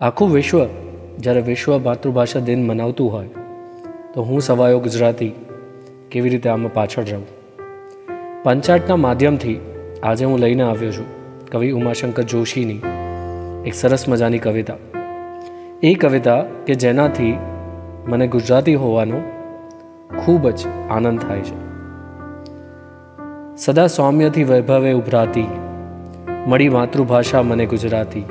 આખું વિશ્વ જ્યારે વિશ્વ માતૃભાષા દિન મનાવતું હોય, તો હું સવાયો ગુજરાતી કેવી રીતે આમાં પાછળ રહું? પંચાટના માધ્યમથી આજે હું લઈને આવ્યો છું કવિ ઉમાશંકર જોશીની એક સરસ મજાની કવિતા. એ કવિતા કે જેનાથી મને ગુજરાતી હોવાનો ખૂબ જ આનંદ થાય છે. સદા સૌમ્યથી વૈભવે ઉભરાતી, મળી માતૃભાષા મને ગુજરાતી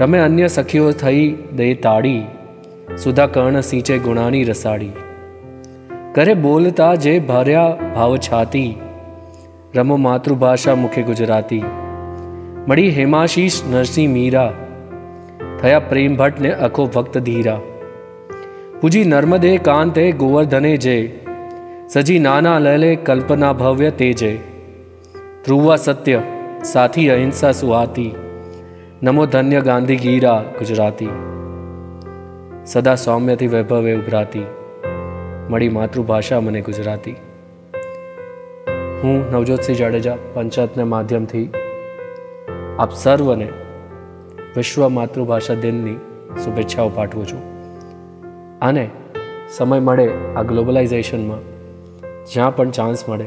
રમે અન્ય સખીઓ થઈ દે તાળી, સુધા કર્ણ સિંચે ગુણાની રસાડી કરે બોલતા જે ભર્યા ભાવ છાતી, રમો માતૃભાષા મુખે ગુજરાતી. મળી હેમાશીષ નરસિંહ મીરા, થયા પ્રેમ ભટ્ટને અખો ભક્ત ધીરા. પૂજી નર્મદે કાંતે ગોવર્ધને જે, સજી નાના લલે કલ્પના ભવ્ય તેજે. ધ્રુવા સત્ય, સાથી અહિંસા સુહાતી. નમો ધન્ય ગાંધી ગીરા ગુજરાતી. સદા સૌમ્યથી વૈભવે ઉભરાતી. મળી માતૃભાષા મને ગુજરાતી. હું નવજોતસિંહ જાડેજા પંચાયતના માધ્યમથી આપ સર્વને વિશ્વ માતૃભાષા દિનની શુભેચ્છાઓ પાઠવું છું. અને સમય મળે આ ગ્લોબલાઇઝેશનમાં જ્યાં પણ ચાન્સ મળે,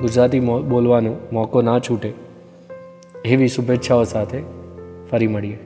ગુજરાતી બોલવાનો મોકો ના છૂટે, એવી શુભેચ્છાઓ સાથે ફરી મળીએ.